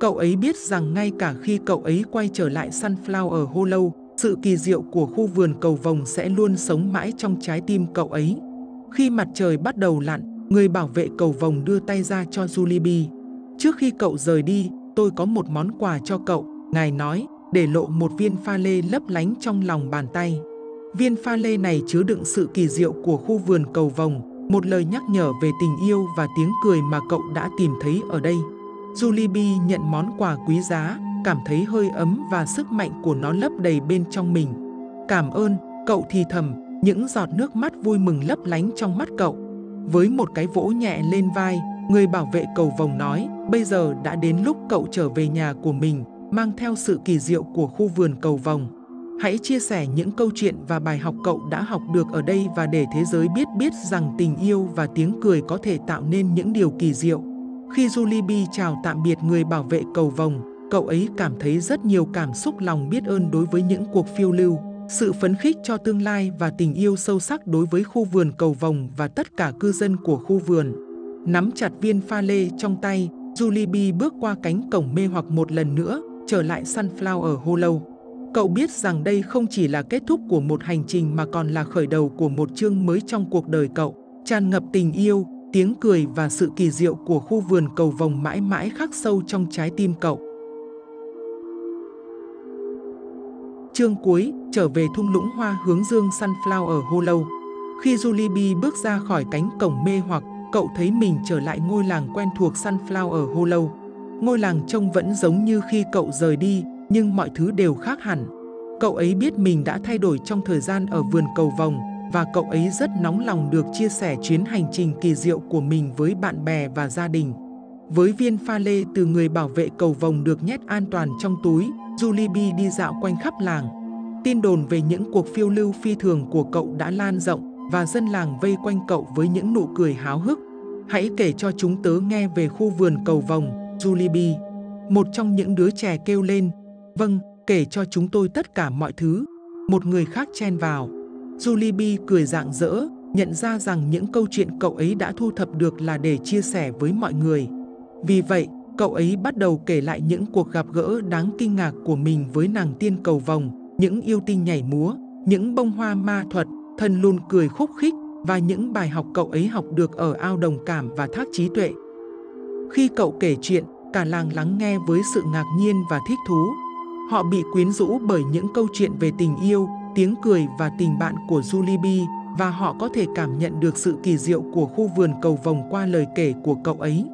Speaker 1: Cậu ấy biết rằng ngay cả khi cậu ấy quay trở lại Sunflower Hollow, sự kỳ diệu của khu vườn cầu vồng sẽ luôn sống mãi trong trái tim cậu ấy. Khi mặt trời bắt đầu lặn, người bảo vệ cầu vồng đưa tay ra cho Julibi. Trước khi cậu rời đi, tôi có một món quà cho cậu, ngài nói, để lộ một viên pha lê lấp lánh trong lòng bàn tay. Viên pha lê này chứa đựng sự kỳ diệu của khu vườn cầu vồng, một lời nhắc nhở về tình yêu và tiếng cười mà cậu đã tìm thấy ở đây. Julibi nhận món quà quý giá, cảm thấy hơi ấm và sức mạnh của nó lấp đầy bên trong mình. Cảm ơn, cậu thì thầm, những giọt nước mắt vui mừng lấp lánh trong mắt cậu. Với một cái vỗ nhẹ lên vai, người bảo vệ cầu vồng nói, bây giờ đã đến lúc cậu trở về nhà của mình, mang theo sự kỳ diệu của khu vườn cầu vồng. Hãy chia sẻ những câu chuyện và bài học cậu đã học được ở đây và để thế giới biết biết rằng tình yêu và tiếng cười có thể tạo nên những điều kỳ diệu. Khi Julibi chào tạm biệt người bảo vệ cầu vòng, cậu ấy cảm thấy rất nhiều cảm xúc lòng biết ơn đối với những cuộc phiêu lưu, sự phấn khích cho tương lai và tình yêu sâu sắc đối với khu vườn cầu vòng và tất cả cư dân của khu vườn. Nắm chặt viên pha lê trong tay, Julibi bước qua cánh cổng mê hoặc một lần nữa, trở lại Sunflower Hollow. Cậu biết rằng đây không chỉ là kết thúc của một hành trình mà còn là khởi đầu của một chương mới trong cuộc đời cậu, tràn ngập tình yêu, tiếng cười và sự kỳ diệu của khu vườn cầu vồng mãi mãi khắc sâu trong trái tim cậu. Chương cuối, trở về thung lũng hoa hướng dương Sunflower Hollow. Khi Julie bước ra khỏi cánh cổng mê hoặc, cậu thấy mình trở lại ngôi làng quen thuộc Sunflower Hollow. Ngôi làng trông vẫn giống như khi cậu rời đi, nhưng mọi thứ đều khác hẳn. Cậu ấy biết mình đã thay đổi trong thời gian ở vườn cầu vồng và cậu ấy rất nóng lòng được chia sẻ chuyến hành trình kỳ diệu của mình với bạn bè và gia đình. Với viên pha lê từ người bảo vệ cầu vồng được nhét an toàn trong túi, Julie đi dạo quanh khắp làng. Tin đồn về những cuộc phiêu lưu phi thường của cậu đã lan rộng và dân làng vây quanh cậu với những nụ cười háo hức. Hãy kể cho chúng tớ nghe về khu vườn cầu vồng, Julie B. Một trong những đứa trẻ kêu lên, Vâng, kể cho chúng tôi tất cả mọi thứ. Một người khác chen vào. Julie cười rạng rỡ, nhận ra rằng những câu chuyện cậu ấy đã thu thập được là để chia sẻ với mọi người. Vì vậy, cậu ấy bắt đầu kể lại những cuộc gặp gỡ đáng kinh ngạc của mình với nàng tiên cầu vồng, những yêu tinh nhảy múa, những bông hoa ma thuật, thân luôn cười khúc khích và những bài học cậu ấy học được ở ao đồng cảm và thác trí tuệ. Khi cậu kể chuyện, cả làng lắng nghe với sự ngạc nhiên và thích thú. Họ bị quyến rũ bởi những câu chuyện về tình yêu, tiếng cười và tình bạn của Julie B và họ có thể cảm nhận được sự kỳ diệu của khu vườn cầu vồng qua lời kể của cậu ấy.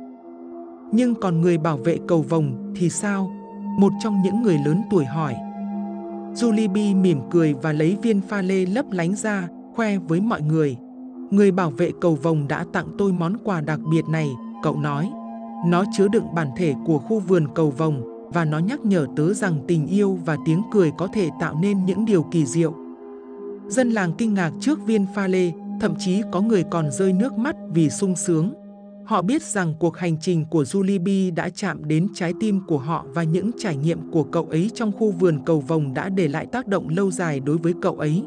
Speaker 1: Nhưng còn người bảo vệ cầu vồng thì sao? Một trong những người lớn tuổi hỏi. Julie B mỉm cười và lấy viên pha lê lấp lánh ra, khoe với mọi người. Người bảo vệ cầu vồng đã tặng tôi món quà đặc biệt này, cậu nói. Nó chứa đựng bản thể của khu vườn cầu vồng và nó nhắc nhở tớ rằng tình yêu và tiếng cười có thể tạo nên những điều kỳ diệu. Dân làng kinh ngạc trước viên pha lê, thậm chí có người còn rơi nước mắt vì sung sướng. Họ biết rằng cuộc hành trình của Julie B đã chạm đến trái tim của họ và những trải nghiệm của cậu ấy trong khu vườn cầu vồng đã để lại tác động lâu dài đối với cậu ấy.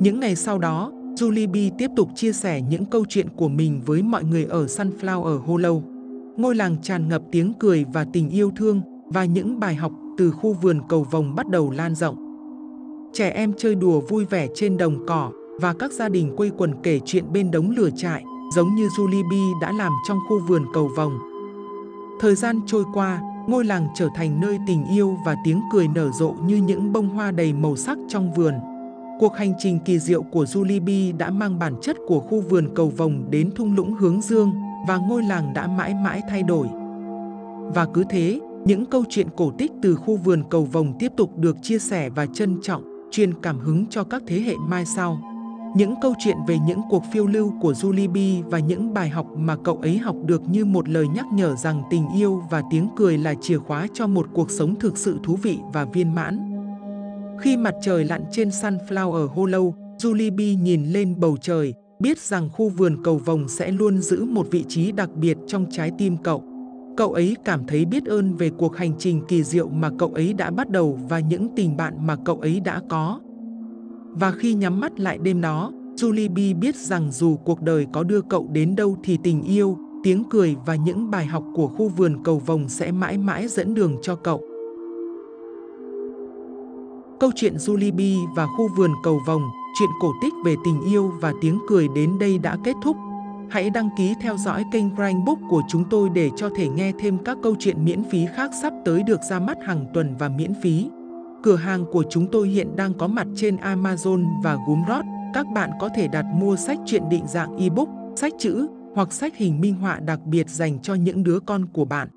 Speaker 1: Những ngày sau đó, Julie B tiếp tục chia sẻ những câu chuyện của mình với mọi người ở Sunflower Hollow. ngôi làng tràn ngập tiếng cười và tình yêu thương và những bài học từ khu vườn cầu vồng bắt đầu lan rộng. Trẻ em chơi đùa vui vẻ trên đồng cỏ và các gia đình quây quần kể chuyện bên đống lửa trại, giống như Julie B đã làm trong khu vườn cầu vồng. Thời gian trôi qua, ngôi làng trở thành nơi tình yêu và tiếng cười nở rộ như những bông hoa đầy màu sắc trong vườn. Cuộc hành trình kỳ diệu của Julie B đã mang bản chất của khu vườn cầu vồng đến thung lũng hướng dương và ngôi làng đã mãi mãi thay đổi. Và cứ thế, những câu chuyện cổ tích từ khu vườn cầu vồng tiếp tục được chia sẻ và trân trọng, truyền cảm hứng cho các thế hệ mai sau. Những câu chuyện về những cuộc phiêu lưu của Julie B và những bài học mà cậu ấy học được như một lời nhắc nhở rằng tình yêu và tiếng cười là chìa khóa cho một cuộc sống thực sự thú vị và viên mãn. Khi mặt trời lặn trên Sunflower Hollow, Julie B nhìn lên bầu trời, biết rằng khu vườn cầu vồng sẽ luôn giữ một vị trí đặc biệt trong trái tim cậu. Cậu ấy cảm thấy biết ơn về cuộc hành trình kỳ diệu mà cậu ấy đã bắt đầu và những tình bạn mà cậu ấy đã có. Và khi nhắm mắt lại đêm đó, Julie B biết rằng dù cuộc đời có đưa cậu đến đâu thì tình yêu, tiếng cười và những bài học của khu vườn cầu vồng sẽ mãi mãi dẫn đường cho cậu. Câu chuyện Julie B và khu vườn cầu vồng, chuyện cổ tích về tình yêu và tiếng cười đến đây đã kết thúc. Hãy đăng ký theo dõi kênh Brain Book của chúng tôi để cho thể nghe thêm các câu chuyện miễn phí khác sắp tới được ra mắt hàng tuần và miễn phí. Cửa hàng của chúng tôi hiện đang có mặt trên Amazon và Gumroad. Các bạn có thể đặt mua sách truyện định dạng ebook, sách chữ hoặc sách hình minh họa đặc biệt dành cho những đứa con của bạn.